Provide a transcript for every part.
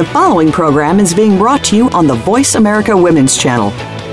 The following program is being brought to you on the Voice America Women's Channel.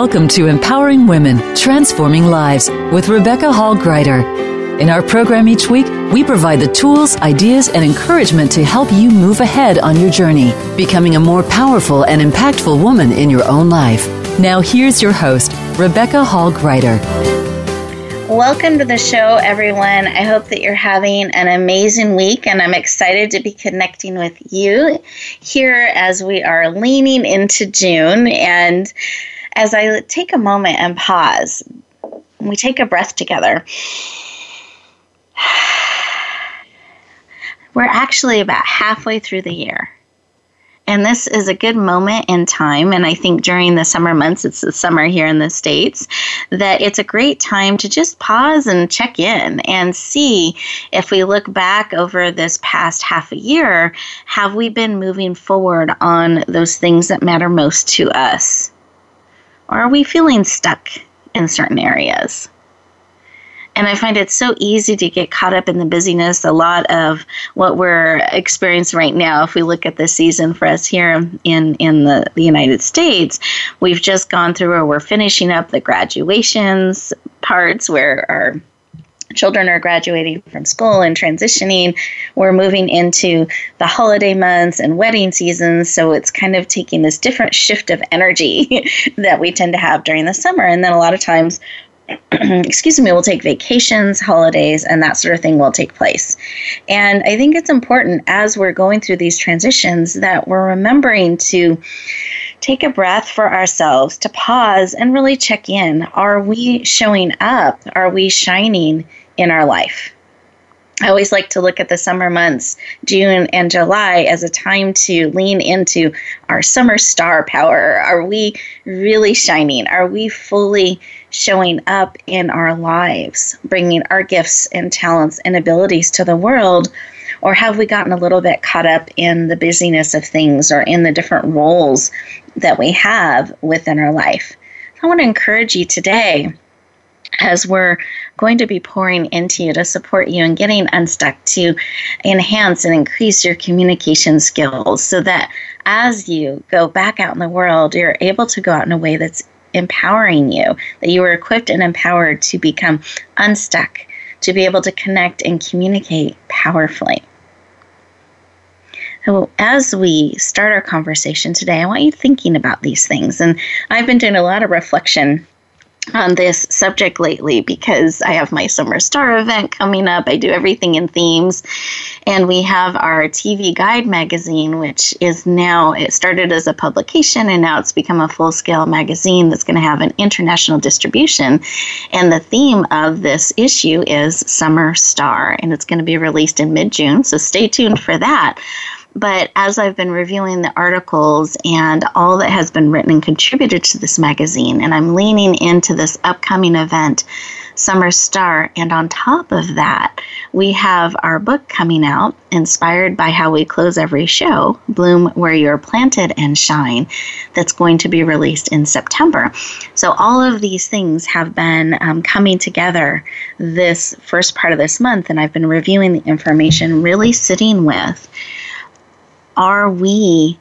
Welcome to Empowering Women, Transforming Lives with Rebecca Hall Gruyter. In our program each week, we provide the tools, ideas, and encouragement to help you move ahead on your journey, becoming a more powerful and impactful woman in your own life. Now, here's your host, Rebecca Hall Gruyter. Welcome to the show, everyone. I hope that you're having an amazing week, and I'm excited to be connecting with you here as we are leaning into June. And as I take a moment and pause, we take a breath together. We're actually about halfway through the year. And this is a good moment in time. And I think during the summer months, it's the summer here in the States, that it's a great time to just pause and check in and see if we look back over this past half a year, have we been moving forward on those things that matter most to us? Or are we feeling stuck in certain areas? And I find it so easy to get caught up in the busyness. A lot of what we're experiencing right now, if we look at the season for us here in, in the, the United States, we've just gone through or we're finishing up the graduations parts where our children are graduating from school and transitioning. We're moving into the holiday months and wedding seasons. So it's kind of taking this different shift of energy that we tend to have during the summer. And then a lot of times excuse me, we'll take vacations, holidays, and that sort of thing will take place. And I think it's important as we're going through these transitions that we're remembering to take a breath for ourselves, to pause and really check in. Are we showing up? Are we shining in our life? I always like to look at the summer months, June and July, as a time to lean into our summer star power. Are we really shining? Are we fully showing up in our lives, bringing our gifts and talents and abilities to the world? Or have we gotten a little bit caught up in the busyness of things or in the different roles that we have within our life? I want to encourage you today as we're going to be pouring into you to support you and getting unstuck to enhance and increase your communication skills so that as you go back out in the world, you're able to go out in a way that's empowering you, that you are equipped and empowered to become unstuck, to be able to connect and communicate powerfully. So, as we start our conversation today, I want you thinking about these things. And I've been doing a lot of reflection on this subject lately because I have my Summer Star event coming up. I do everything in themes. And we have our TV Guide magazine, which is now, it started as a publication and now it's become a full scale magazine that's going to have an international distribution. And the theme of this issue is Summer Star, and it's going to be released in mid June. So stay tuned for that. But as I've been reviewing the articles and all that has been written and contributed to this magazine, and I'm leaning into this upcoming event, Summer Star, and on top of that, we have our book coming out, inspired by how we close every show, Bloom Where You're Planted and Shine, that's going to be released in September. So, all of these things have been um, coming together this first part of this month, and I've been reviewing the information, really sitting with are we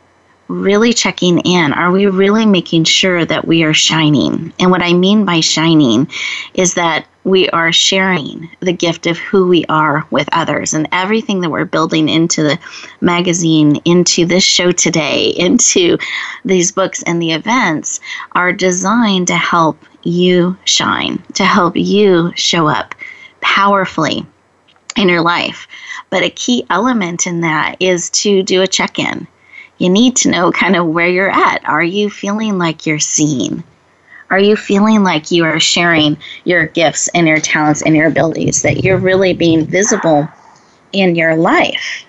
really checking in? Are we really making sure that we are shining? And what I mean by shining is that we are sharing the gift of who we are with others and everything that we're building into the magazine, into this show today, into these books and the events are designed to help you shine, to help you show up powerfully in your life. But a key element in that is to do a check in. You need to know kind of where you're at. Are you feeling like you're seen? Are you feeling like you are sharing your gifts and your talents and your abilities, that you're really being visible in your life?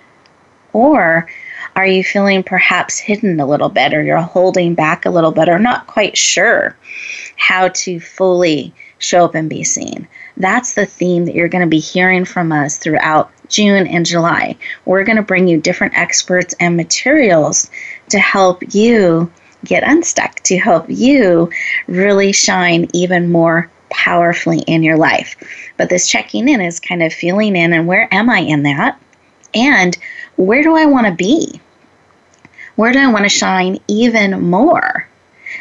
Or are you feeling perhaps hidden a little bit, or you're holding back a little bit, or not quite sure how to fully show up and be seen? That's the theme that you're going to be hearing from us throughout June and July. We're going to bring you different experts and materials to help you get unstuck, to help you really shine even more powerfully in your life. But this checking in is kind of feeling in and where am I in that? And where do I want to be? Where do I want to shine even more?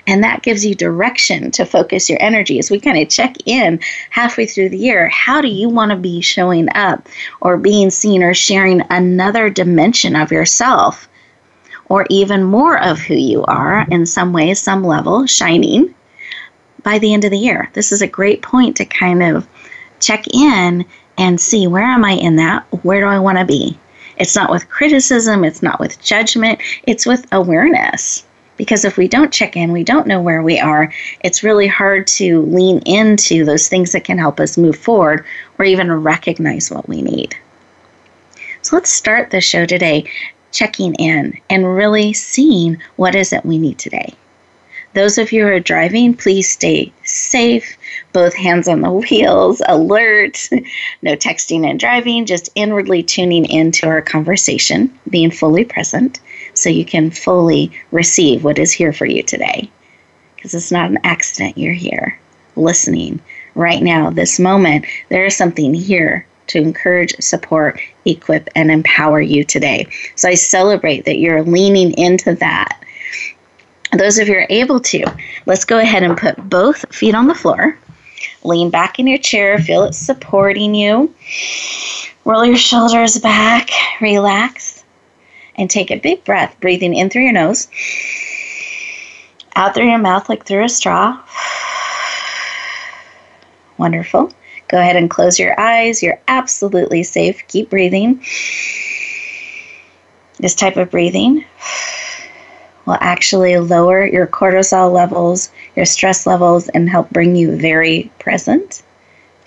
And that gives you direction to focus your energy as we kind of check in halfway through the year. How do you want to be showing up or being seen or sharing another dimension of yourself or even more of who you are in some way, some level, shining by the end of the year. This is a great point to kind of check in and see where am I in that? Where do I want to be? It's not with criticism, it's not with judgment, it's with awareness. Because if we don't check in, we don't know where we are, it's really hard to lean into those things that can help us move forward or even recognize what we need. So let's start the show today checking in and really seeing what is it we need today. Those of you who are driving, please stay safe, both hands on the wheels, alert, no texting and driving, just inwardly tuning into our conversation, being fully present so you can fully receive what is here for you today. Because it's not an accident you're here listening right now, this moment. There is something here to encourage, support, equip, and empower you today. So I celebrate that you're leaning into that. Those of you are able to, let's go ahead and put both feet on the floor. Lean back in your chair, feel it supporting you. Roll your shoulders back, relax, and take a big breath, breathing in through your nose, out through your mouth like through a straw. Wonderful. Go ahead and close your eyes. You're absolutely safe. Keep breathing. This type of breathing will actually lower your cortisol levels, your stress levels, and help bring you very present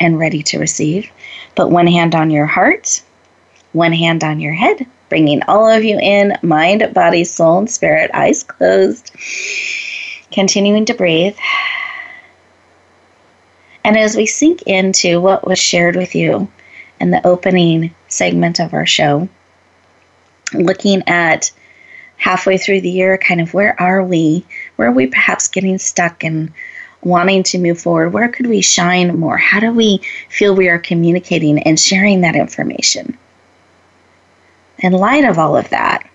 and ready to receive. Put one hand on your heart, one hand on your head, bringing all of you in mind, body, soul, and spirit, eyes closed. Continuing to breathe. And as we sink into what was shared with you in the opening segment of our show, looking at halfway through the year, kind of where are we? Where are we perhaps getting stuck and wanting to move forward? Where could we shine more? How do we feel we are communicating and sharing that information? In light of all of that,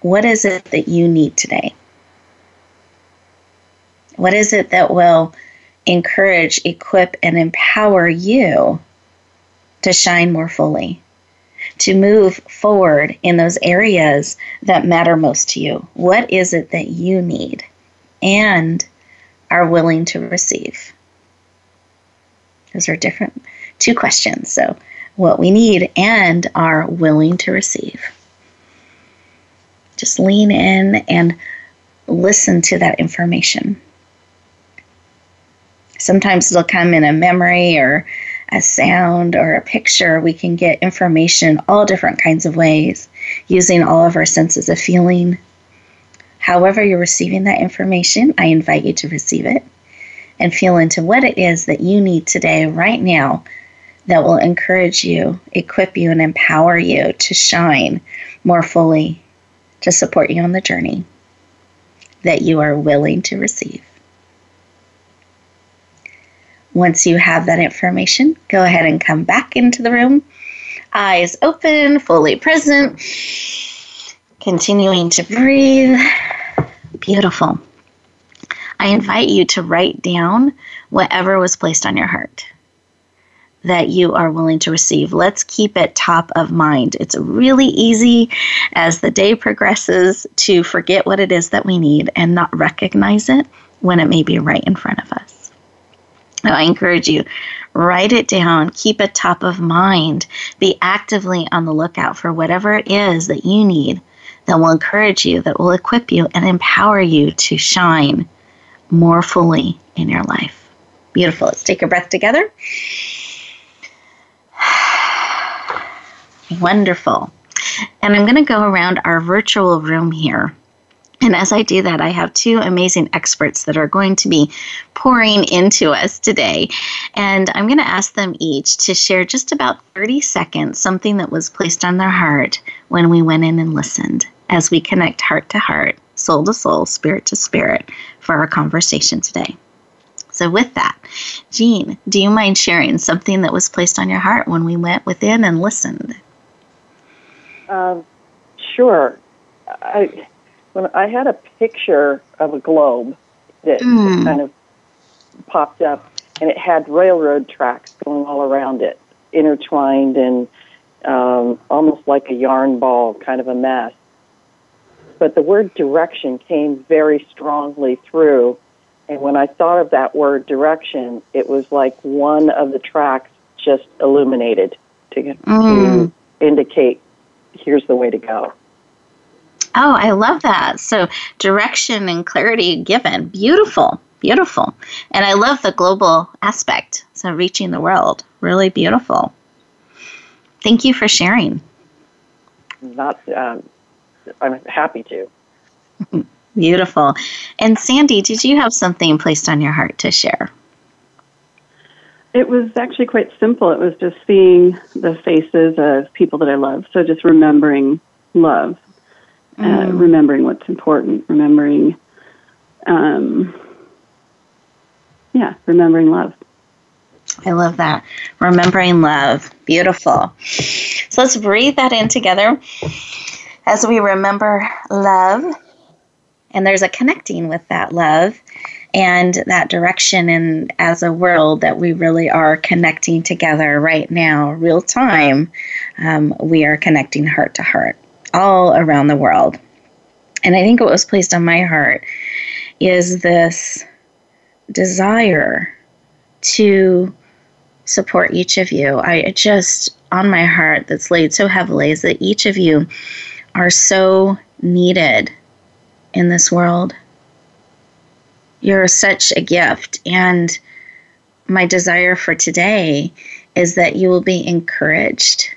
what is it that you need today? What is it that will encourage, equip, and empower you to shine more fully, to move forward in those areas that matter most to you. What is it that you need and are willing to receive? Those are different two questions. So, what we need and are willing to receive. Just lean in and listen to that information. Sometimes it'll come in a memory or a sound or a picture. We can get information all different kinds of ways using all of our senses of feeling. However, you're receiving that information, I invite you to receive it and feel into what it is that you need today, right now, that will encourage you, equip you, and empower you to shine more fully, to support you on the journey that you are willing to receive. Once you have that information, go ahead and come back into the room. Eyes open, fully present. Continuing to breathe. Beautiful. I invite you to write down whatever was placed on your heart that you are willing to receive. Let's keep it top of mind. It's really easy as the day progresses to forget what it is that we need and not recognize it when it may be right in front of us. I encourage you, write it down, keep it top of mind, be actively on the lookout for whatever it is that you need that will encourage you, that will equip you and empower you to shine more fully in your life. Beautiful. Let's take a breath together. Wonderful. And I'm going to go around our virtual room here. And as I do that, I have two amazing experts that are going to be pouring into us today. And I'm going to ask them each to share just about 30 seconds something that was placed on their heart when we went in and listened as we connect heart to heart, soul to soul, spirit to spirit for our conversation today. So, with that, Jeanne, do you mind sharing something that was placed on your heart when we went within and listened? Um, sure. I when I had a picture of a globe that mm. kind of popped up, and it had railroad tracks going all around it, intertwined and um, almost like a yarn ball, kind of a mess. But the word direction came very strongly through. And when I thought of that word direction, it was like one of the tracks just illuminated to, mm. to indicate here's the way to go. Oh, I love that. So, direction and clarity given. Beautiful. Beautiful. And I love the global aspect. So, reaching the world. Really beautiful. Thank you for sharing. Not, um, I'm happy to. beautiful. And Sandy, did you have something placed on your heart to share? It was actually quite simple. It was just seeing the faces of people that I love. So just remembering love, uh, mm. uh, remembering what's important, remembering, um, yeah, remembering love. I love that. Remembering love. Beautiful. So let's breathe that in together as we remember love. And there's a connecting with that love and that direction and as a world that we really are connecting together right now real time. Um, we are connecting heart to heart all around the world. And i think what was placed on my heart is this desire to support each of you. I just on my heart that's laid so heavily is that each of you are so needed in this world you're such a gift. And my desire for today is that you will be encouraged,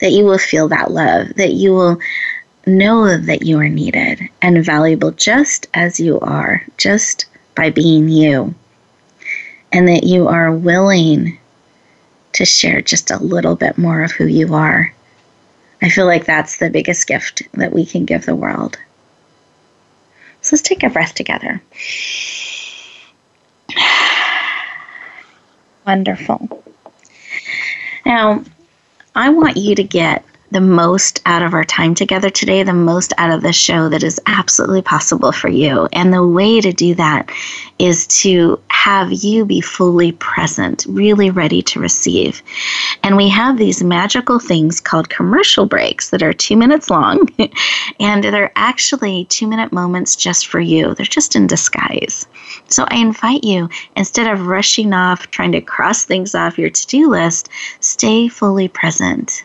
that you will feel that love, that you will know that you are needed and valuable just as you are, just by being you. And that you are willing to share just a little bit more of who you are. I feel like that's the biggest gift that we can give the world. So let's take a breath together. Wonderful. Now, I want you to get the most out of our time together today, the most out of the show that is absolutely possible for you. And the way to do that is to have you be fully present, really ready to receive. And we have these magical things called commercial breaks that are two minutes long, and they're actually two minute moments just for you. They're just in disguise. So I invite you, instead of rushing off, trying to cross things off your to do list, stay fully present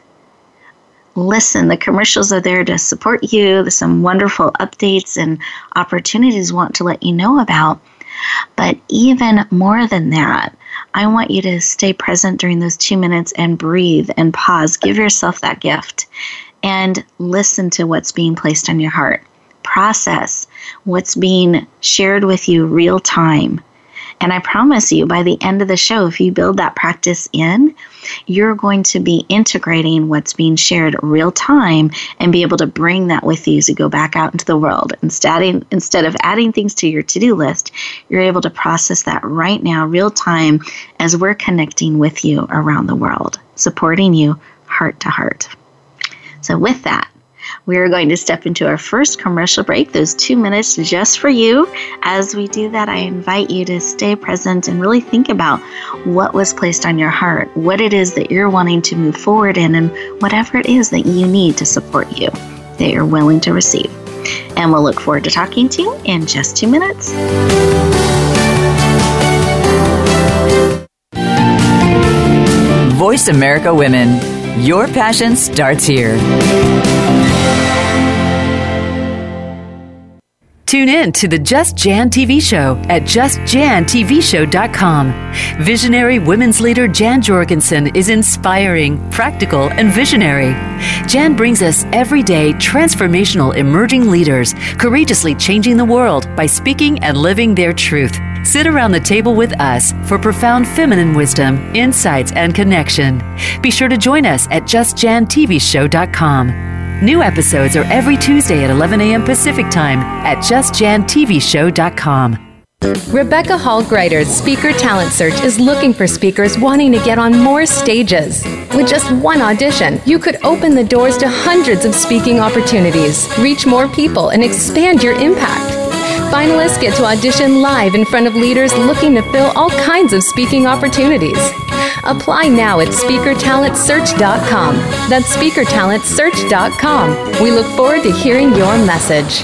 listen. The commercials are there to support you. There's some wonderful updates and opportunities want to let you know about. But even more than that, I want you to stay present during those two minutes and breathe and pause. Give yourself that gift and listen to what's being placed on your heart. Process what's being shared with you real time and I promise you, by the end of the show, if you build that practice in, you're going to be integrating what's being shared real time and be able to bring that with you as you go back out into the world. Instead, instead of adding things to your to do list, you're able to process that right now, real time, as we're connecting with you around the world, supporting you heart to heart. So, with that, we are going to step into our first commercial break, those two minutes just for you. As we do that, I invite you to stay present and really think about what was placed on your heart, what it is that you're wanting to move forward in, and whatever it is that you need to support you, that you're willing to receive. And we'll look forward to talking to you in just two minutes. Voice America Women. Your passion starts here. Tune in to the Just Jan TV show at justjantvshow.com. Visionary women's leader Jan Jorgensen is inspiring, practical, and visionary. Jan brings us everyday transformational emerging leaders, courageously changing the world by speaking and living their truth. Sit around the table with us for profound feminine wisdom, insights, and connection. Be sure to join us at justjantvshow.com. New episodes are every Tuesday at 11 a.m. Pacific Time at justjantvshow.com. Rebecca Hall Gruyter's Speaker Talent Search is looking for speakers wanting to get on more stages. With just one audition, you could open the doors to hundreds of speaking opportunities, reach more people, and expand your impact. Finalists get to audition live in front of leaders looking to fill all kinds of speaking opportunities. Apply now at speakertalentsearch.com. That's speakertalentsearch.com. We look forward to hearing your message.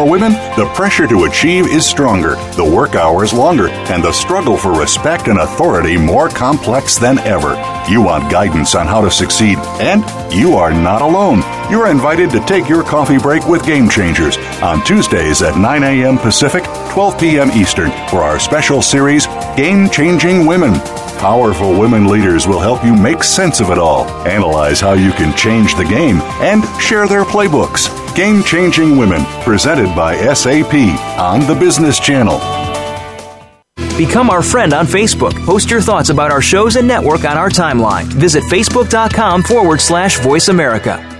For women, the pressure to achieve is stronger, the work hours longer, and the struggle for respect and authority more complex than ever. You want guidance on how to succeed, and you are not alone. You're invited to take your coffee break with Game Changers on Tuesdays at 9 a.m. Pacific, 12 p.m. Eastern for our special series, Game Changing Women. Powerful women leaders will help you make sense of it all, analyze how you can change the game, and share their playbooks. Game Changing Women, presented by SAP on the Business Channel. Become our friend on Facebook. Post your thoughts about our shows and network on our timeline. Visit facebook.com forward slash voice America.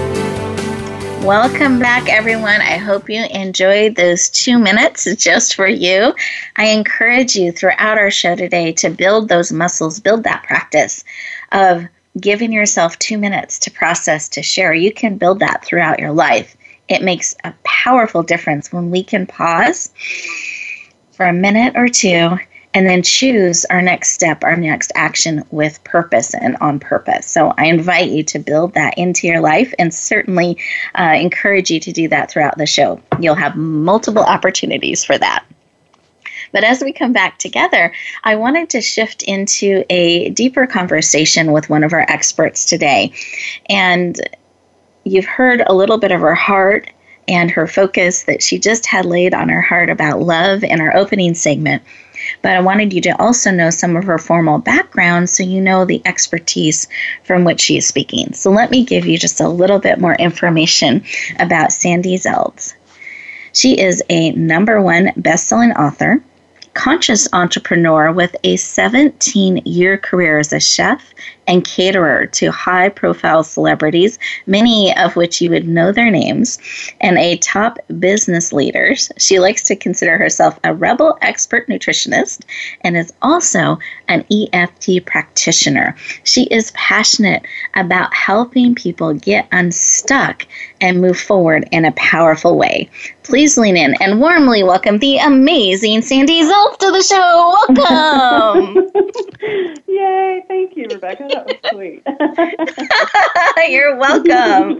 Welcome back, everyone. I hope you enjoyed those two minutes just for you. I encourage you throughout our show today to build those muscles, build that practice of giving yourself two minutes to process, to share, you can build that throughout your life. It makes a powerful difference when we can pause for a minute or two and then choose our next step, our next action with purpose and on purpose. So I invite you to build that into your life and certainly uh, encourage you to do that throughout the show. You'll have multiple opportunities for that. But as we come back together, I wanted to shift into a deeper conversation with one of our experts today. And you've heard a little bit of her heart and her focus that she just had laid on her heart about love in our opening segment. But I wanted you to also know some of her formal background so you know the expertise from which she is speaking. So let me give you just a little bit more information about Sandy Zeldes. She is a number one best-selling author conscious entrepreneur with a 17 year career as a chef and caterer to high profile celebrities, many of which you would know their names, and a top business leader. She likes to consider herself a rebel expert nutritionist and is also an EFT practitioner. She is passionate about helping people get unstuck and move forward in a powerful way. Please lean in and warmly welcome the amazing Sandy Zeldes to the show. Welcome. Yay. Thank you, Rebecca. That was sweet. You're welcome.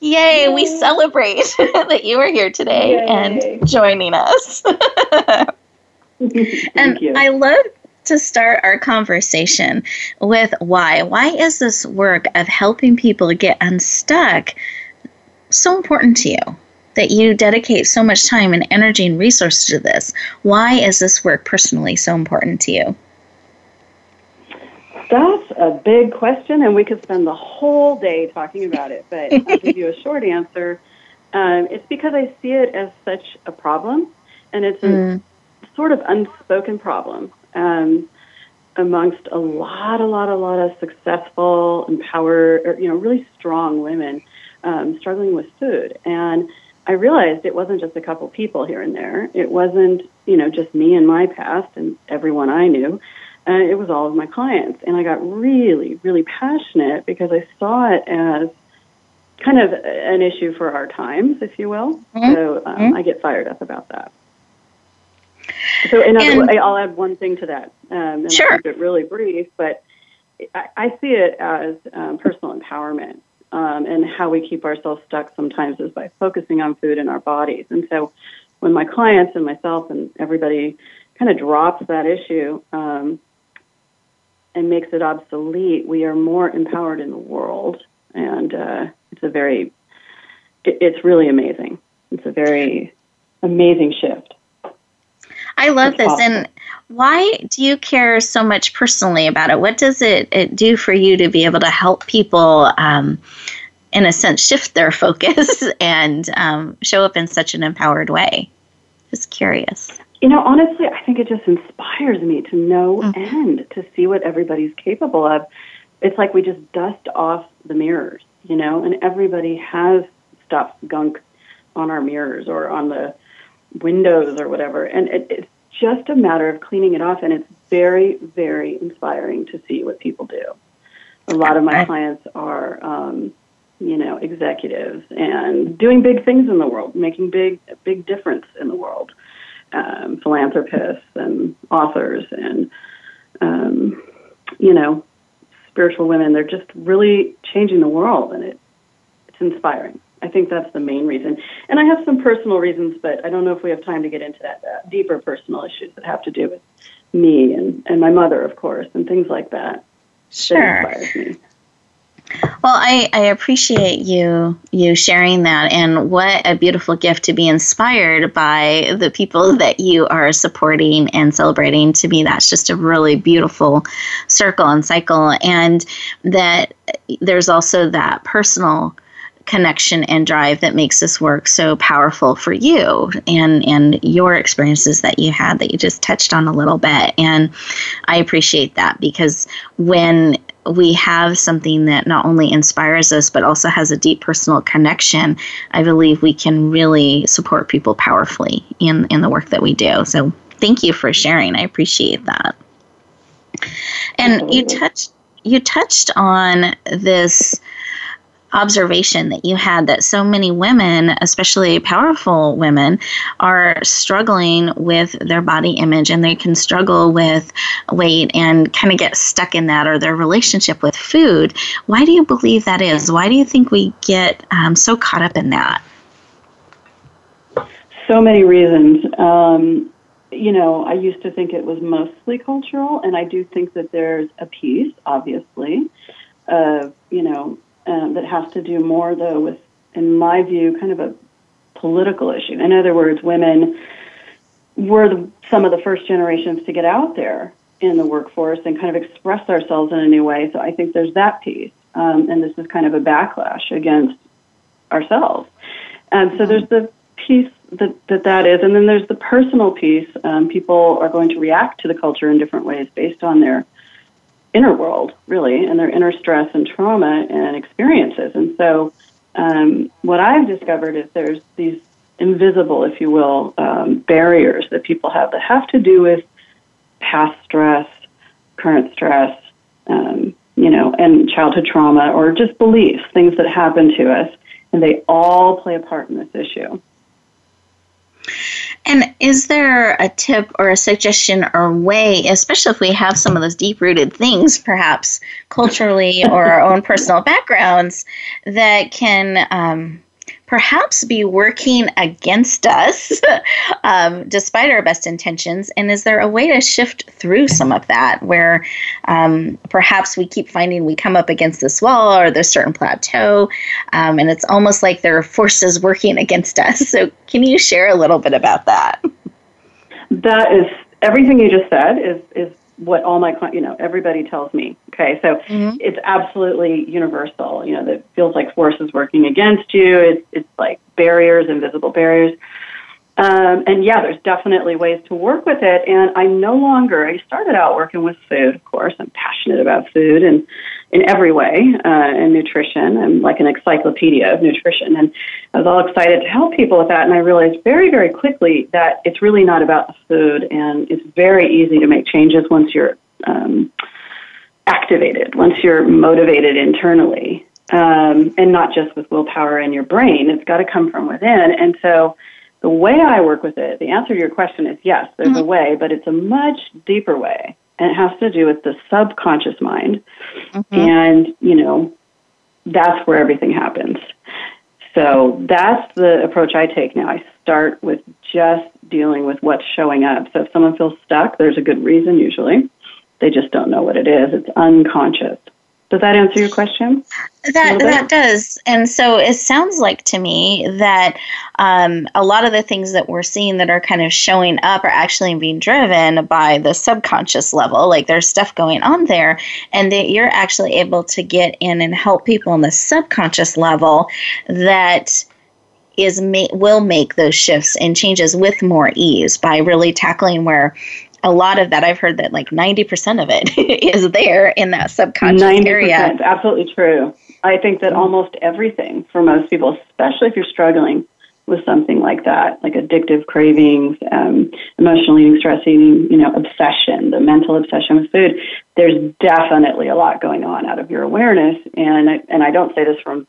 Yay, Yay, we celebrate that you are here today Yay. and joining us. and you. I love to start our conversation with why. Why is this work of helping people get unstuck so important to you? That you dedicate so much time and energy and resources to this. Why is this work personally so important to you? That's a big question, and we could spend the whole day talking about it. But I'll give you a short answer. Um, it's because I see it as such a problem, and it's a mm. sort of unspoken problem um, amongst a lot, a lot, a lot of successful, empowered, or, you know, really strong women um, struggling with food. And I realized it wasn't just a couple people here and there. It wasn't, you know, just me and my past and everyone I knew. Uh, it was all of my clients. And I got really, really passionate because I saw it as kind of an issue for our times, if you will. Mm-hmm. So um, mm-hmm. I get fired up about that. So, in other words, I'll add one thing to that. Um, and sure. I'll keep it really brief, but I, I see it as um, personal empowerment. Um, and how we keep ourselves stuck sometimes is by focusing on food in our bodies. And so, when my clients and myself and everybody kind of drops that issue um, and makes it obsolete, we are more empowered in the world. And uh, it's a very, it, it's really amazing. It's a very amazing shift. I love this. Awesome. And why do you care so much personally about it? What does it, it do for you to be able to help people, um, in a sense, shift their focus and um, show up in such an empowered way? Just curious. You know, honestly, I think it just inspires me to no mm-hmm. end to see what everybody's capable of. It's like we just dust off the mirrors, you know, and everybody has stuff, gunk on our mirrors or on the windows or whatever. And it, it's just a matter of cleaning it off. And it's very, very inspiring to see what people do. A lot of my clients are, um, you know, executives and doing big things in the world, making big, big difference in the world. Um, philanthropists and authors and, um, you know, spiritual women. They're just really changing the world, and it, it's inspiring. I think that's the main reason. And I have some personal reasons, but I don't know if we have time to get into that uh, deeper personal issues that have to do with me and, and my mother, of course, and things like that. Sure. That well, I, I appreciate you you sharing that, and what a beautiful gift to be inspired by the people that you are supporting and celebrating. To me, that's just a really beautiful circle and cycle, and that there's also that personal connection and drive that makes this work so powerful for you and and your experiences that you had that you just touched on a little bit and I appreciate that because when we have something that not only inspires us but also has a deep personal connection I believe we can really support people powerfully in in the work that we do. So thank you for sharing. I appreciate that. And you touched you touched on this observation that you had that so many women, especially powerful women, are struggling with their body image and they can struggle with weight and kind of get stuck in that or their relationship with food. Why do you believe that is? Why do you think we get um, so caught up in that? So many reasons. Um, you know, I used to think it was mostly cultural, and I do think that there's a piece, obviously, of, you know, um, that has to do more, though, with, in my view, kind of a political issue. In other words, women were the, some of the first generations to get out there in the workforce and kind of express ourselves in a new way. So I think there's that piece. Um, and this is kind of a backlash against ourselves. And so there's the piece that, that that is. And then there's the personal piece. Um, people are going to react to the culture in different ways based on their inner world, really, and their inner stress and trauma and experiences. And so, um, what I've discovered is there's these invisible, if you will, um, barriers that people have that have to do with past stress, current stress, um, you know, and childhood trauma or just beliefs, things that happen to us, and they all play a part in this issue. And is there a tip or a suggestion or way, especially if we have some of those deep rooted things, perhaps culturally or our own personal backgrounds, that can um, perhaps be working against us um, despite our best intentions? And is there a way to shift through some of that where um, perhaps we keep finding we come up against this wall or this certain plateau um, and it's almost like there are forces working against us? So, can you share a little bit about that? That is everything you just said is, is what all my clients, you know everybody tells me. Okay, so mm-hmm. it's absolutely universal. You know, that feels like forces working against you. It's it's like barriers, invisible barriers. Um, and yeah, there's definitely ways to work with it. And I no longer, I started out working with food, of course. I'm passionate about food and in every way, uh, and nutrition. I'm like an encyclopedia of nutrition. And I was all excited to help people with that. And I realized very, very quickly that it's really not about the food. And it's very easy to make changes once you're um, activated, once you're motivated internally. Um, and not just with willpower in your brain. It's got to come from within. And so, the way I work with it, the answer to your question is yes, there's mm-hmm. a way, but it's a much deeper way. And it has to do with the subconscious mind. Mm-hmm. And, you know, that's where everything happens. So that's the approach I take now. I start with just dealing with what's showing up. So if someone feels stuck, there's a good reason usually. They just don't know what it is. It's unconscious. Does that answer your question? That that does, and so it sounds like to me that um, a lot of the things that we're seeing that are kind of showing up are actually being driven by the subconscious level. Like there's stuff going on there, and that you're actually able to get in and help people on the subconscious level that is ma- will make those shifts and changes with more ease by really tackling where a lot of that I've heard that like 90% of it is there in that subconscious 90%, area. Absolutely true. I think that almost everything for most people, especially if you're struggling with something like that, like addictive cravings, um, emotional eating, stress eating, you know, obsession, the mental obsession with food, there's definitely a lot going on out of your awareness. And I, and I don't say this from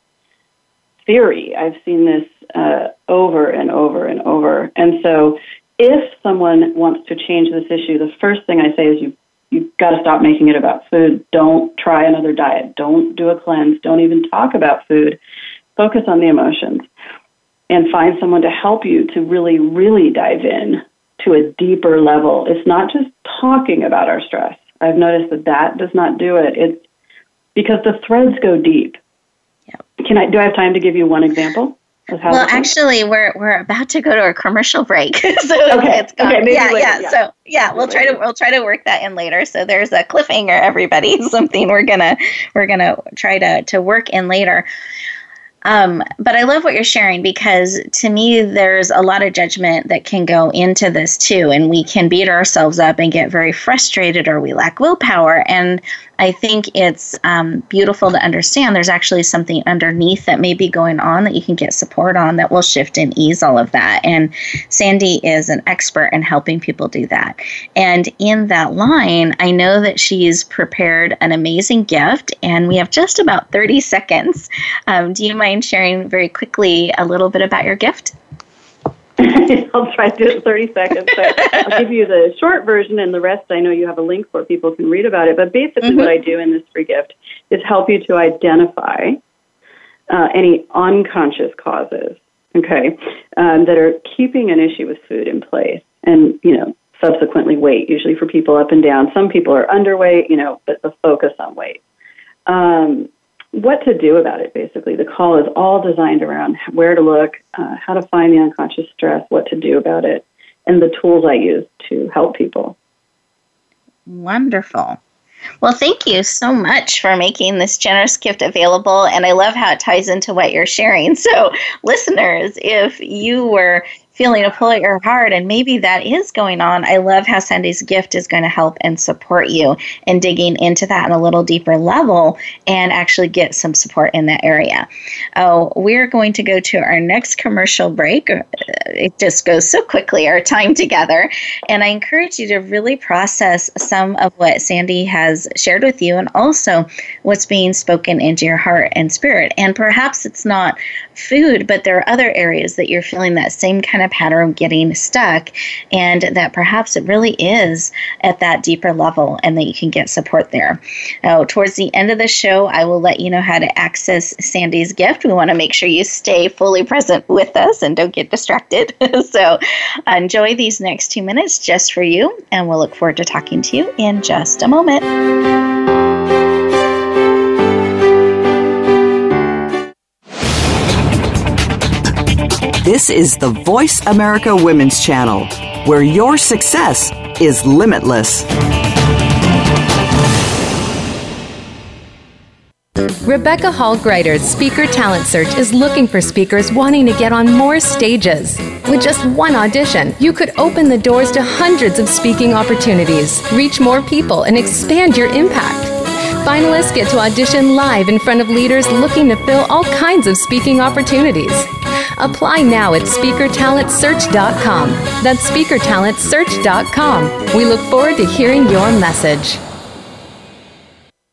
theory. I've seen this uh, over and over and over. And so if someone wants to change this issue, the first thing I say is you you've got to stop making it about food. Don't try another diet. Don't do a cleanse. Don't even talk about food. Focus on the emotions and find someone to help you to really, really dive in to a deeper level. It's not just talking about our stress. I've noticed that that does not do it. It's because the threads go deep. Yep. Can I? Do I have time to give you one example? Well, actually, we're we're about to go to a commercial break, so okay. it's gone. Okay, yeah, yeah, yeah, So yeah, we'll try to we'll try to work that in later. So there's a cliffhanger, everybody. Something we're gonna we're gonna try to to work in later. Um, but I love what you're sharing because to me, there's a lot of judgment that can go into this too. And we can beat ourselves up and get very frustrated or we lack willpower. And I think it's um, beautiful to understand there's actually something underneath that may be going on that you can get support on that will shift and ease all of that. And Sandy is an expert in helping people do that. And in that line, I know that she's prepared an amazing gift, and we have just about 30 seconds. Um, do you mind sharing very quickly a little bit about your gift? I'll try to do it in 30 seconds. So I'll give you the short version, and the rest I know you have a link for people can read about it. But basically, mm-hmm. what I do in this free gift is help you to identify uh, any unconscious causes, okay, um, that are keeping an issue with food in place, and you know, subsequently weight. Usually for people up and down. Some people are underweight, you know, but the focus on weight. Um, what to do about it, basically. The call is all designed around where to look, uh, how to find the unconscious stress, what to do about it, and the tools I use to help people. Wonderful. Well, thank you so much for making this generous gift available. And I love how it ties into what you're sharing. So, listeners, if you were feeling to pull at your heart, and maybe that is going on. I love how Sandy's gift is going to help and support you in digging into that on a little deeper level and actually get some support in that area. Oh, we're going to go to our next commercial break. Uh, it just goes so quickly, our time together. And I encourage you to really process some of what Sandy has shared with you and also what's being spoken into your heart and spirit. And perhaps it's not food, but there are other areas that you're feeling that same kind of pattern of getting stuck, and that perhaps it really is at that deeper level and that you can get support there. Now, towards the end of the show, I will let you know how to access Sandy's gift. We want to make sure you stay fully present with us and don't get distracted. so, enjoy these next two minutes just for you, and we'll look forward to talking to you in just a moment. This is the Voice America Women's Channel, where your success is limitless. Rebecca Hall Gruyter's Speaker Talent Search is looking for speakers wanting to get on more stages. With just one audition, you could open the doors to hundreds of speaking opportunities, reach more people, and expand your impact. Finalists get to audition live in front of leaders looking to fill all kinds of speaking opportunities. Apply now at speakertalentsearch.com. That's speakertalentsearch.com. We look forward to hearing your message.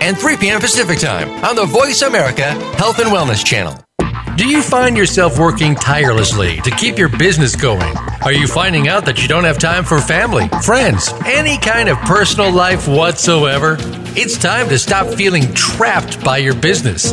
and 3 p.m. Pacific Time on the Voice America Health and Wellness Channel. Do you find yourself working tirelessly to keep your business going? Are you finding out that you don't have time for family, friends, any kind of personal life whatsoever? It's time to stop feeling trapped by your business.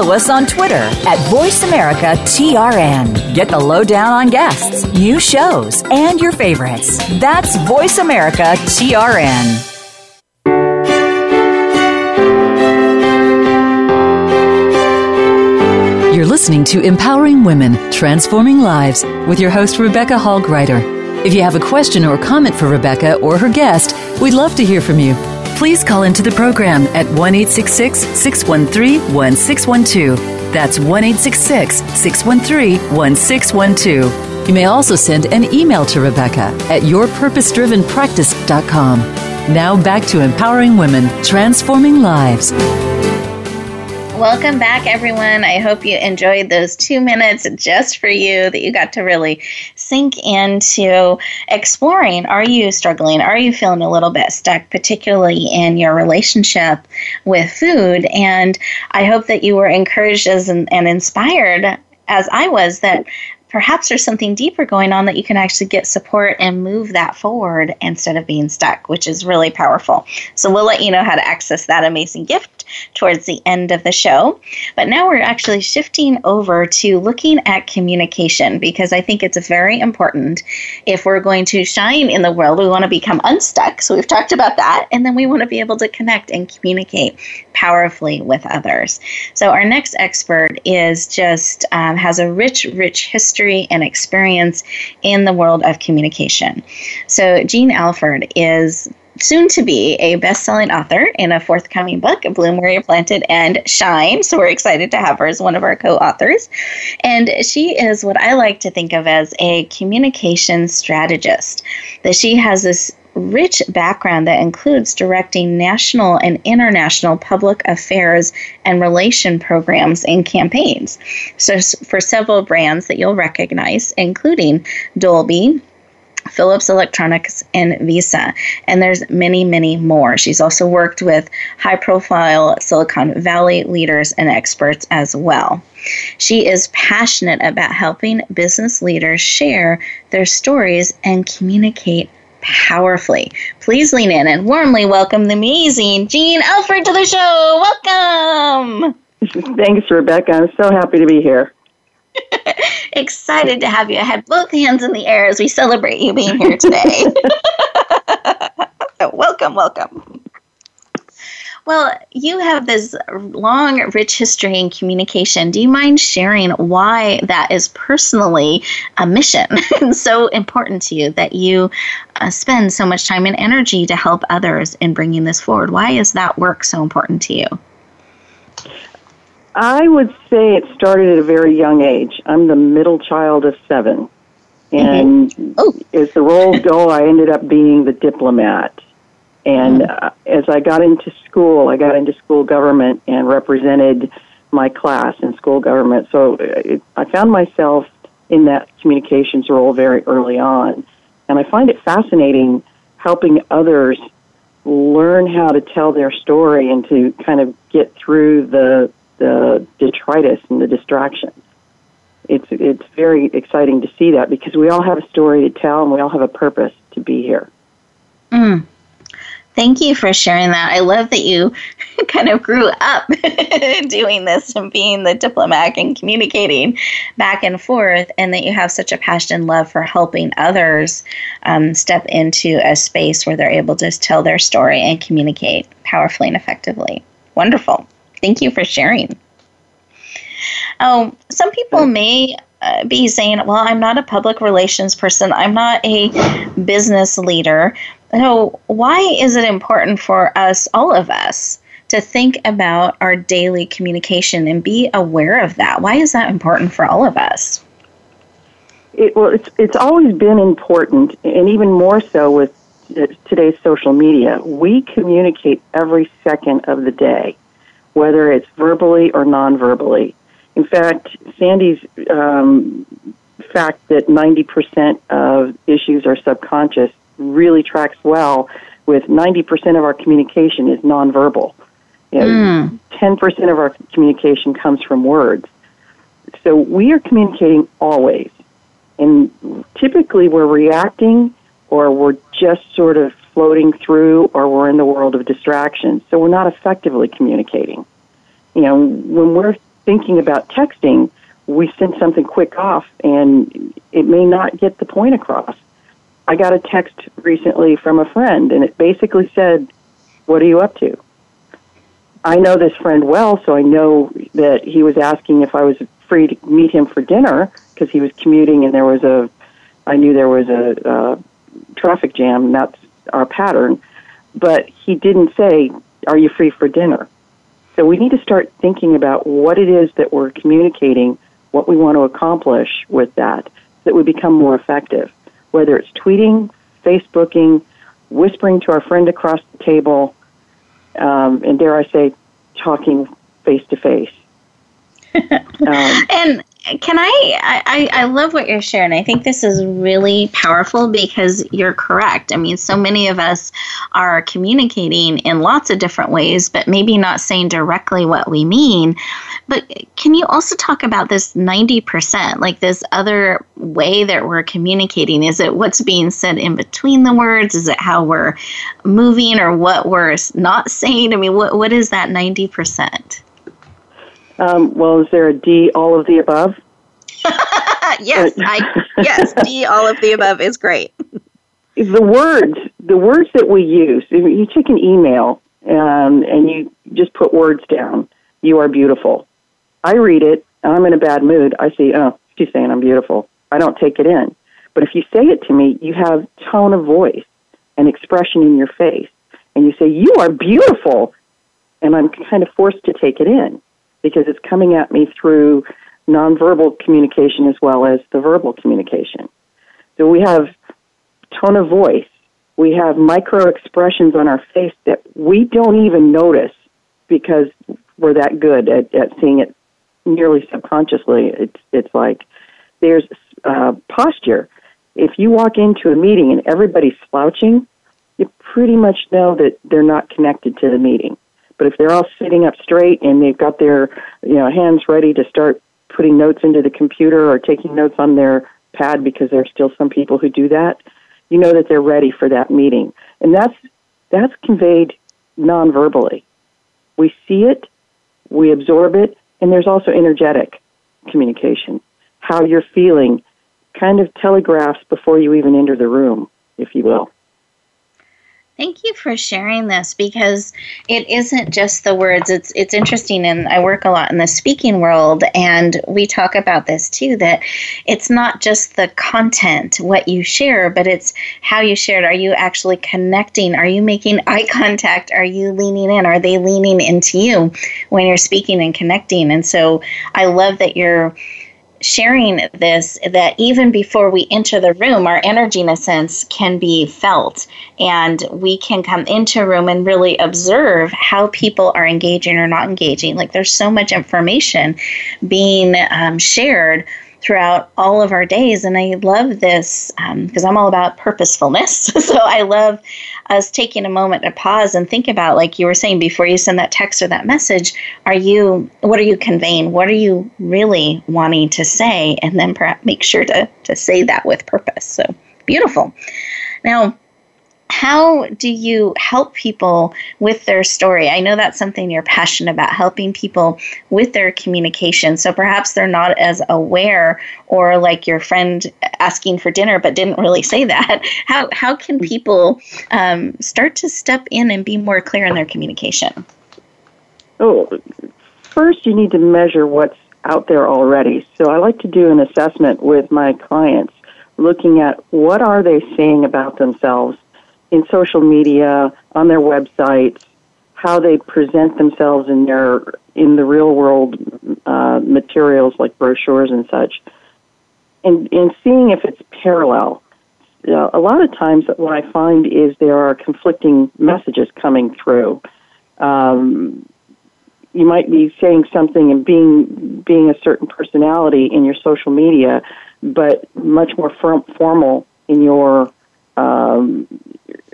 follow us on Twitter at VoiceAmericaTRN. Get the lowdown on guests, new shows, and your favorites. That's VoiceAmericaTRN. You're listening to Empowering Women, Transforming Lives with your host, Rebecca Hall Gruyter. If you have a question or comment for Rebecca or her guest, we'd love to hear from you please call into the program at 1 613 1612. That's 1 613 1612. You may also send an email to Rebecca at yourpurposedrivenpractice.com. Now back to empowering women, transforming lives. Welcome back, everyone. I hope you enjoyed those two minutes just for you, that you got to really sink into exploring. Are you struggling? Are you feeling a little bit stuck, particularly in your relationship with food? And I hope that you were encouraged as, and inspired as I was that perhaps there's something deeper going on that you can actually get support and move that forward instead of being stuck, which is really powerful. So we'll let you know how to access that amazing gift towards the end of the show. But now we're actually shifting over to looking at communication because I think it's very important if we're going to shine in the world. We want to become unstuck. So we've talked about that. And then we want to be able to connect and communicate powerfully with others. So our next expert is just um, has a rich, rich history and experience in the world of communication. So, Jeanne Alford is soon to be a best selling author in a forthcoming book, Bloom Where You're Planted and Shine. So we're excited to have her as one of our co authors. And she is what I like to think of as a communication strategist, that she has this rich background that includes directing national and international public affairs and relation programs and campaigns. So, for several brands that you'll recognize, including Dolby, Philips Electronics, and Visa. And there's many, many more. She's also worked with high profile Silicon Valley leaders and experts as well. She is passionate about helping business leaders share their stories and communicate powerfully. Please lean in and warmly welcome the amazing Jeanne Alford to the show. Welcome. Thanks, Rebecca. I'm so happy to be here. Excited to have you. I had both hands in the air as we celebrate you being here today. welcome, welcome. Well, you have this long, rich history in communication. Do you mind sharing why that is personally a mission and so important to you that you uh, spend so much time and energy to help others in bringing this forward? Why is that work so important to you? I would say it started at a very young age. I'm the middle child of seven. And mm-hmm. oh. as the roles go, I ended up being the diplomat. And mm-hmm. uh, as I got into school, I got into school government and represented my class in school government. So it, I found myself in that communications role very early on. And I find it fascinating helping others learn how to tell their story and to kind of get through the the detritus and the distractions. It's it's very exciting to see that because we all have a story to tell and we all have a purpose to be here. Mm. Thank you for sharing that. I love that you kind of grew up doing this and being the diplomat and communicating back and forth, and that you have such a passion and love for helping others um, step into a space where they're able to tell their story and communicate powerfully and effectively. Wonderful. Thank you for sharing. Oh, some people may uh, be saying, well, I'm not a public relations person, I'm not a business leader. So, why is it important for us, all of us, to think about our daily communication and be aware of that? Why is that important for all of us? It, well, it's, it's always been important, and even more so with today's social media. We communicate every second of the day whether it's verbally or non-verbally. In fact, Sandy's um, fact that 90% of issues are subconscious really tracks well with 90% of our communication is nonverbal. You know, mm. 10% of our communication comes from words. So we are communicating always. And typically we're reacting or we're just sort of floating through or we're in the world of distractions. So we're not effectively communicating. You know, when we're thinking about texting, we send something quick off and it may not get the point across. I got a text recently from a friend and it basically said, What are you up to? I know this friend well, so I know that he was asking if I was free to meet him for dinner because he was commuting and there was a, I knew there was a, a traffic jam. And that's our pattern. But he didn't say, Are you free for dinner? So we need to start thinking about what it is that we're communicating, what we want to accomplish with that, so that we become more effective. Whether it's tweeting, Facebooking, whispering to our friend across the table, um, and dare I say, talking face to face. And can I, I i love what you're sharing. I think this is really powerful because you're correct. I mean so many of us are communicating in lots of different ways but maybe not saying directly what we mean. But can you also talk about this 90% like this other way that we're communicating? Is it what's being said in between the words? Is it how we're moving or what we're not saying? I mean what, what is that 90% um, well, is there a D, all of the above? yes, I, yes, D, all of the above is great. The words, the words that we use, you take an email um, and you just put words down, you are beautiful. I read it, and I'm in a bad mood. I see, oh, she's saying I'm beautiful. I don't take it in. But if you say it to me, you have tone of voice and expression in your face. And you say, You are beautiful. And I'm kind of forced to take it in because it's coming at me through nonverbal communication as well as the verbal communication. So we have tone of voice. We have micro expressions on our face that we don't even notice because we're that good at, at seeing it nearly subconsciously. It's, it's like there's uh, posture. If you walk into a meeting and everybody's slouching, you pretty much know that they're not connected to the meeting. But if they're all sitting up straight and they've got their you know hands ready to start putting notes into the computer or taking notes on their pad because there are still some people who do that, you know that they're ready for that meeting. And that's that's conveyed non-verbally. We see it, we absorb it, and there's also energetic communication. How you're feeling kind of telegraphs before you even enter the room, if you will. Thank you for sharing this because it isn't just the words. It's it's interesting and I work a lot in the speaking world and we talk about this too that it's not just the content what you share, but it's how you share it. Are you actually connecting? Are you making eye contact? Are you leaning in? Are they leaning into you when you're speaking and connecting? And so I love that you're sharing this that even before we enter the room, our energy, in a sense, can be felt. And we can come into a room and really observe how people are engaging or not engaging. Like there's so much information being um, shared throughout all of our days. And I love this because um, I'm all about purposefulness. so I love us taking a moment to pause and think about, like you were saying before you send that text or that message, are you, what are you conveying? What are you really wanting to say? And then perhaps make sure to, to say that with purpose. So beautiful. Now, how do you help people with their story? I know that's something you're passionate about, helping people with their communication. So perhaps they're not as aware, or like your friend asking for dinner but didn't really say that. How, how can people um, start to step in and be more clear in their communication? Oh, first you need to measure what's out there already. So I like to do an assessment with my clients looking at what are they saying about themselves in social media, on their websites, how they present themselves in their in the real world uh, materials like brochures and such, and and seeing if it's parallel. Uh, a lot of times, what I find is there are conflicting messages coming through. Um, you might be saying something and being being a certain personality in your social media, but much more formal in your um,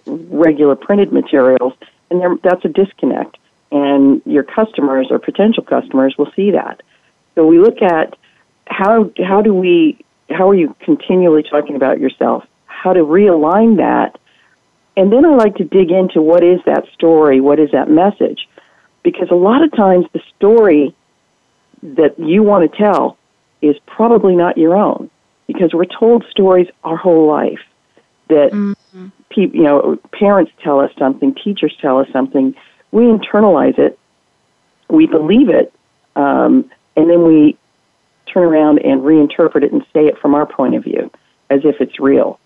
regular printed materials, and that's a disconnect. And your customers or potential customers will see that. So we look at how how do we how are you continually talking about yourself? How to realign that, and then I like to dig into what is that story, what is that message, because a lot of times the story that you want to tell is probably not your own because we're told stories our whole life that mm-hmm. Pe- you know parents tell us something, teachers tell us something, we internalize it, we believe it, um, and then we turn around and reinterpret it and say it from our point of view as if it's real,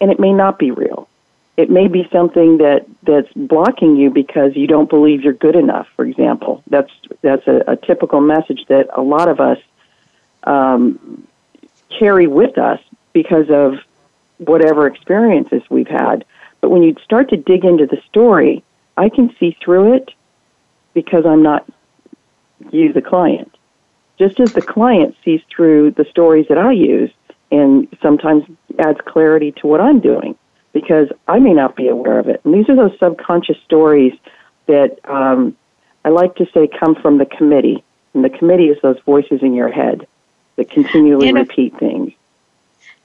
and it may not be real. It may be something that that's blocking you because you don't believe you're good enough. For example, that's that's a, a typical message that a lot of us um, carry with us because of whatever experiences we've had. But when you start to dig into the story, I can see through it because I'm not you, the client. Just as the client sees through the stories that I use and sometimes adds clarity to what I'm doing because I may not be aware of it. And these are those subconscious stories that um, I like to say come from the committee. And the committee is those voices in your head that continually repeat things.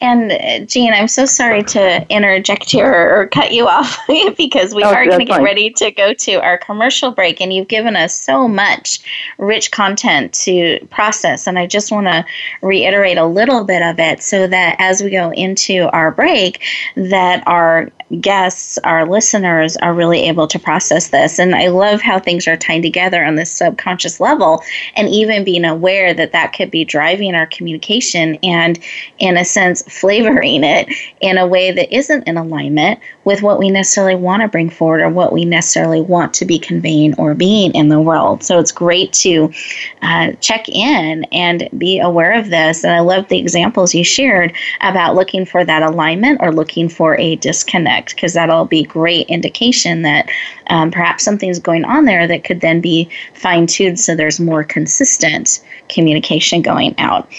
And uh, Jeanne, I'm so sorry to interject here or cut you off because we oh, are going to get fine. ready to go to our commercial break, and you've given us so much rich content to process. And I just want to reiterate a little bit of it so that as we go into our break, that our guests, our listeners are really able to process this. And I love how things are tied together on this subconscious level, and even being aware that that could be driving our communication and, in a sense, flavoring it in a way that isn't in alignment with what we necessarily want to bring forward or what we necessarily want to be conveying or being in the world. So it's great to uh, check in and be aware of this. And I love the examples you shared about looking for that alignment or looking for a disconnect because that'll be great indication that um, perhaps something's going on there that could then be fine tuned so there's more consistent communication going out.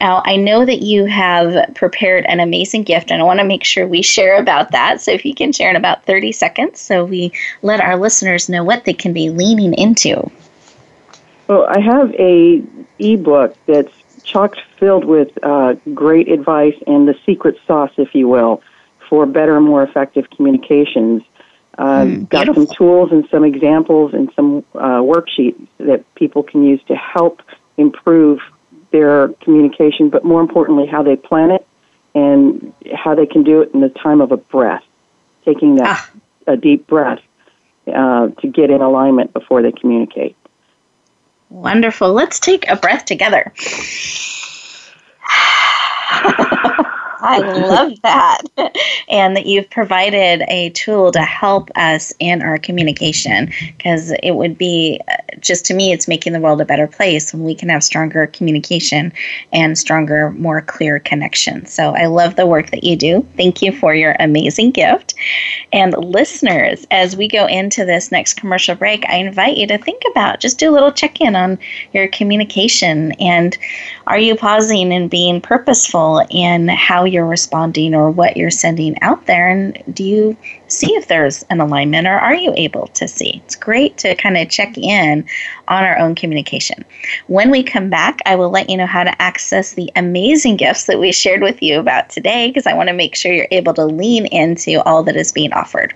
Now, I know that you have prepared an amazing gift, and I want to make sure we share about that. So, if can share in about 30 seconds, so we let our listeners know what they can be leaning into. Well, I have a ebook that's chock filled with uh, great advice and the secret sauce, if you will, for better and more effective communications. Uh, mm, got some tools and some examples and some uh, worksheets that people can use to help improve their communication, but more importantly, how they plan it and how they can do it in the time of a breath. Taking that ah. a deep breath uh, to get in alignment before they communicate. Wonderful. Let's take a breath together. I love that. and that you've provided a tool to help us in our communication because it would be uh, just to me, it's making the world a better place when we can have stronger communication and stronger, more clear connection. So I love the work that you do. Thank you for your amazing gift. And listeners, as we go into this next commercial break, I invite you to think about just do a little check in on your communication and are you pausing and being purposeful in how you're responding or what you're sending out there? And do you see if there's an alignment or are you able to see? It's great to kind of check in on our own communication. When we come back, I will let you know how to access the amazing gifts that we shared with you about today because I want to make sure you're able to lean into all that is being offered.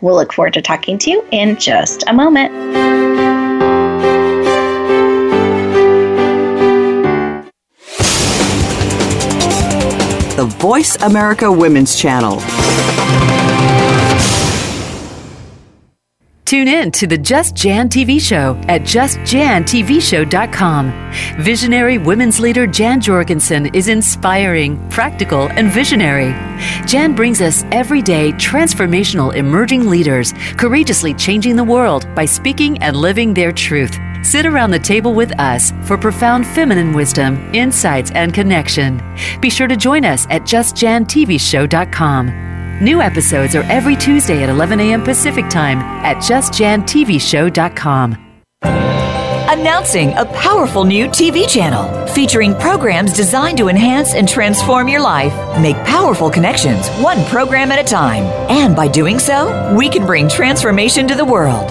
We'll look forward to talking to you in just a moment. The Voice America Women's Channel. Tune in to the Just Jan TV show at justjantvshow.com. Visionary women's leader Jan Jorgensen is inspiring, practical, and visionary. Jan brings us everyday transformational emerging leaders, courageously changing the world by speaking and living their truth. Sit around the table with us for profound feminine wisdom, insights, and connection. Be sure to join us at justjantvshow.com. New episodes are every Tuesday at 11 a.m. Pacific Time at justjantvshow.com. Announcing a powerful new TV channel featuring programs designed to enhance and transform your life. Make powerful connections, one program at a time. And by doing so, we can bring transformation to the world.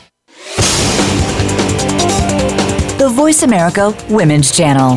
The Voice America Women's Channel.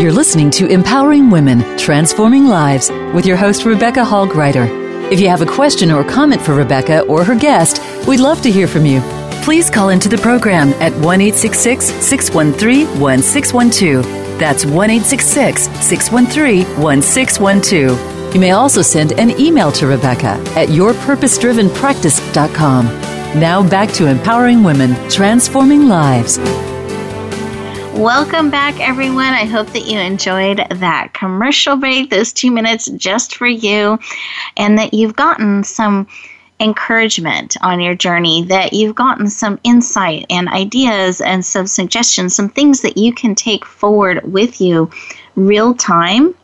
You're listening to Empowering Women, Transforming Lives with your host, Rebecca Hall Gruyter. If you have a question or comment for Rebecca or her guest, we'd love to hear from you. Please call into the program at 1 613 1612. That's 1 613 1612. You may also send an email to Rebecca at yourpurposedrivenpractice.com. Now back to empowering women, transforming lives. Welcome back, everyone. I hope that you enjoyed that commercial break, those two minutes just for you, and that you've gotten some encouragement on your journey, that you've gotten some insight and ideas and some suggestions, some things that you can take forward with you real time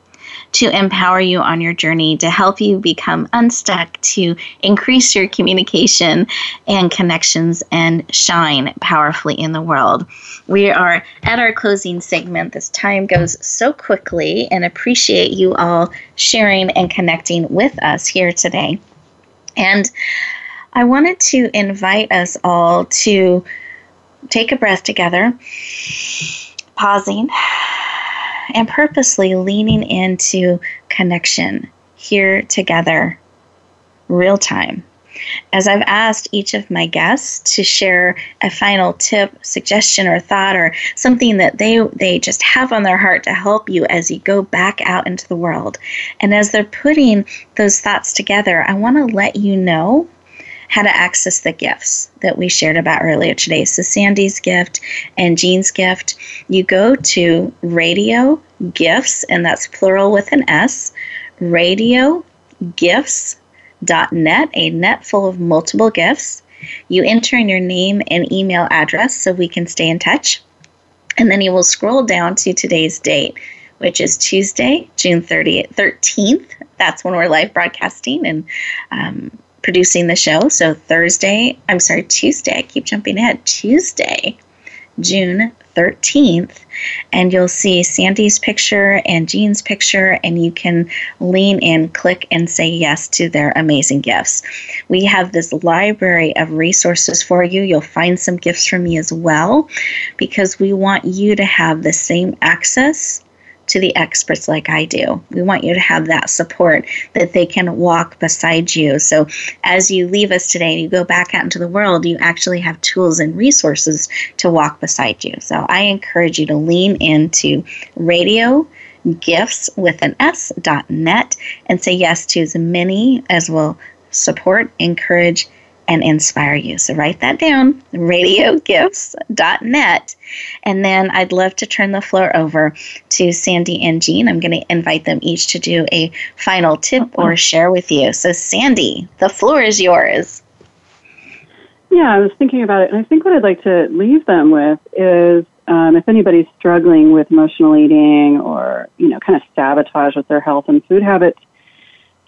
to empower you on your journey, to help you become unstuck, to increase your communication and connections and shine powerfully in the world. We are at our closing segment. This time goes so quickly and appreciate you all sharing and connecting with us here today. And I wanted to invite us all to take a breath together, pausing and purposely leaning into connection here together, real time. as I've asked each of my guests to share a final tip, suggestion, or thought, or something that they they just have on their heart to help you as you go back out into the world. And as they're putting those thoughts together, I want to let you know how to access the gifts that we shared about earlier today. So, Sandy's gift and Jeanne's gift, you go to radio gifts, and that's plural with an S, radio gifts.net, a net full of multiple gifts. You enter in your name and email address so we can stay in touch. And then you will scroll down to today's date, which is Tuesday, June 30th, 13th. That's when we're live broadcasting and um, producing the show. So Thursday, I'm sorry, Tuesday, I keep jumping ahead. Tuesday, June 13th, and you'll see Sandy's picture and Jeanne's picture, and you can lean in, click, and say yes to their amazing gifts. We have this library of resources for you. You'll find some gifts from me as well because we want you to have the same access to the experts like I do. We want you to have that support that they can walk beside you. So as you leave us today and you go back out into the world, you actually have tools and resources to walk beside you. So I encourage you to lean into radio gifts with an S dot net and say yes to as many as will support, encourage, and inspire you. So write that down, radiogifts.net. And then I'd love to turn the floor over to Sandy and Jeanne. I'm going to invite them each to do a final tip or share with you. So, Sandy, the floor is yours. Yeah, I was thinking about it, and I think what I'd like to leave them with is um, if anybody's struggling with emotional eating or, you know, kind of sabotage with their health and food habits,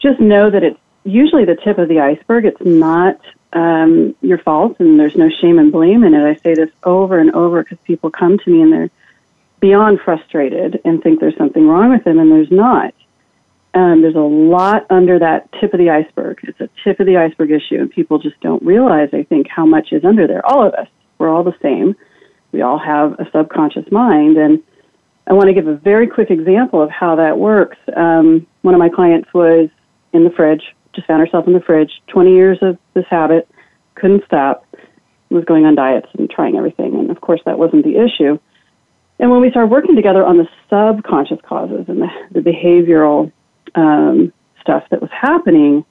just know that it's usually the tip of the iceberg. It's not um, your fault, and there's no shame and blame in it. I say this over and over because people come to me and they're beyond frustrated and think there's something wrong with them, and there's not. Um, there's a lot under that tip of the iceberg. It's a tip of the iceberg issue, and people just don't realize, I think, how much is under there. All of us, we're all the same. We all have a subconscious mind, and I want to give a very quick example of how that works. Um, one of my clients was in the fridge just found herself in the fridge. 20 years of this habit, couldn't stop, was going on diets and trying everything. And of course, that wasn't the issue. And when we started working together on the subconscious causes and the, the behavioral um, stuff that was happening,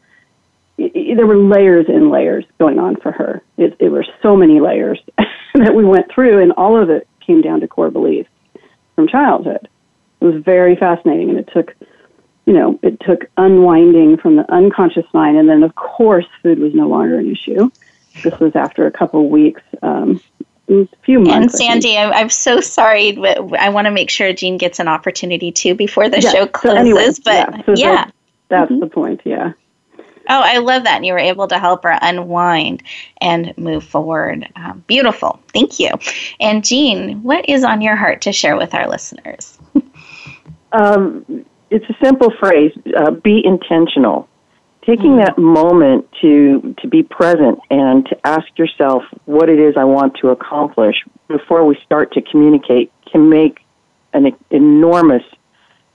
it, there were layers and layers going on for her. It, it were so many layers that we went through, and all of it came down to core beliefs from childhood. It was very fascinating, and it took you know, it took unwinding from the unconscious mind, and then of course, food was no longer an issue. This was after a couple of weeks, um, a few months. And Sandy, I'm, I'm so sorry, but I want to make sure Jeanne gets an opportunity too before the show closes. So anyway, but yeah, so yeah. that's, that's mm-hmm. the point. Yeah. Oh, I love that. And you were able to help her unwind and move forward. Um, beautiful. Thank you. And Jeanne, what is on your heart to share with our listeners? um, it's a simple phrase uh, be intentional taking that moment to to be present and to ask yourself what it is I want to accomplish before we start to communicate can make an enormous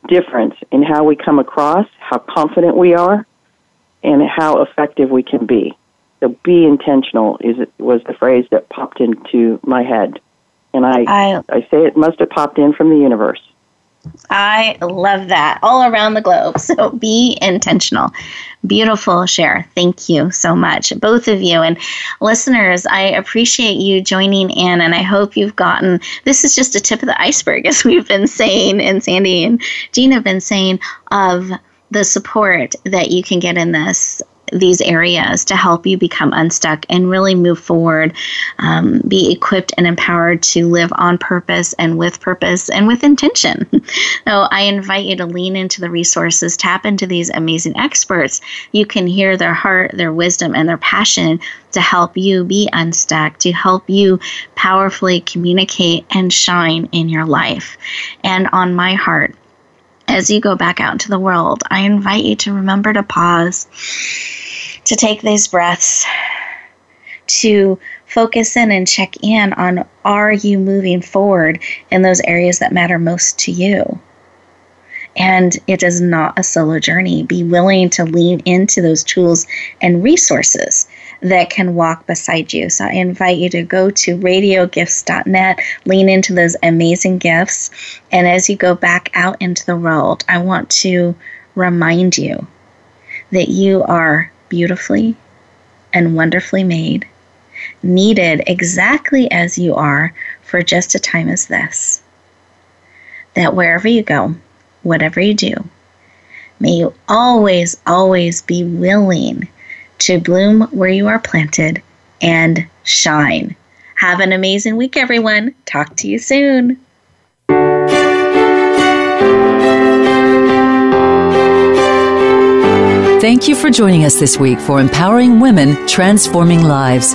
difference in how we come across, how confident we are, and how effective we can be. So be intentional is was the phrase that popped into my head. And I I, I say it must have popped in from the universe. I love that all around the globe. So be intentional. Beautiful share. Thank you so much, both of you. And listeners, I appreciate you joining in, and I hope you've gotten this is just a tip of the iceberg, as we've been saying, and Sandy and Jeanne have been saying, of the support that you can get in this these areas to help you become unstuck and really move forward, um, be equipped and empowered to live on purpose and with purpose and with intention. so I invite you to lean into the resources, tap into these amazing experts. You can hear their heart, their wisdom, and their passion to help you be unstuck, to help you powerfully communicate and shine in your life. And on my heart, as you go back out into the world, I invite you to remember to pause, to take these breaths, to focus in and check in on are you moving forward in those areas that matter most to you? And it is not a solo journey. Be willing to lean into those tools and resources that can walk beside you. So I invite you to go to radiogifts.net, lean into those amazing gifts. And as you go back out into the world, I want to remind you that you are beautifully and wonderfully made, needed exactly as you are for just a time as this. That wherever you go, whatever you do, may you always, always be willing to bloom where you are planted and shine. Have an amazing week, everyone. Talk to you soon. Thank you for joining us this week for Empowering Women, Transforming Lives.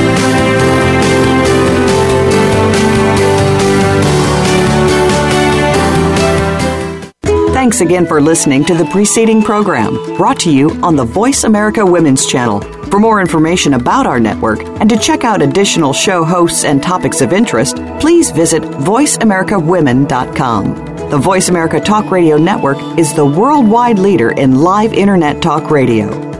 Thanks again for listening to the preceding program brought to you on the Voice America Women's Channel. For more information about our network and to check out additional show hosts and topics of interest, please visit VoiceAmericaWomen.com. The Voice America Talk Radio Network is the worldwide leader in live Internet talk radio.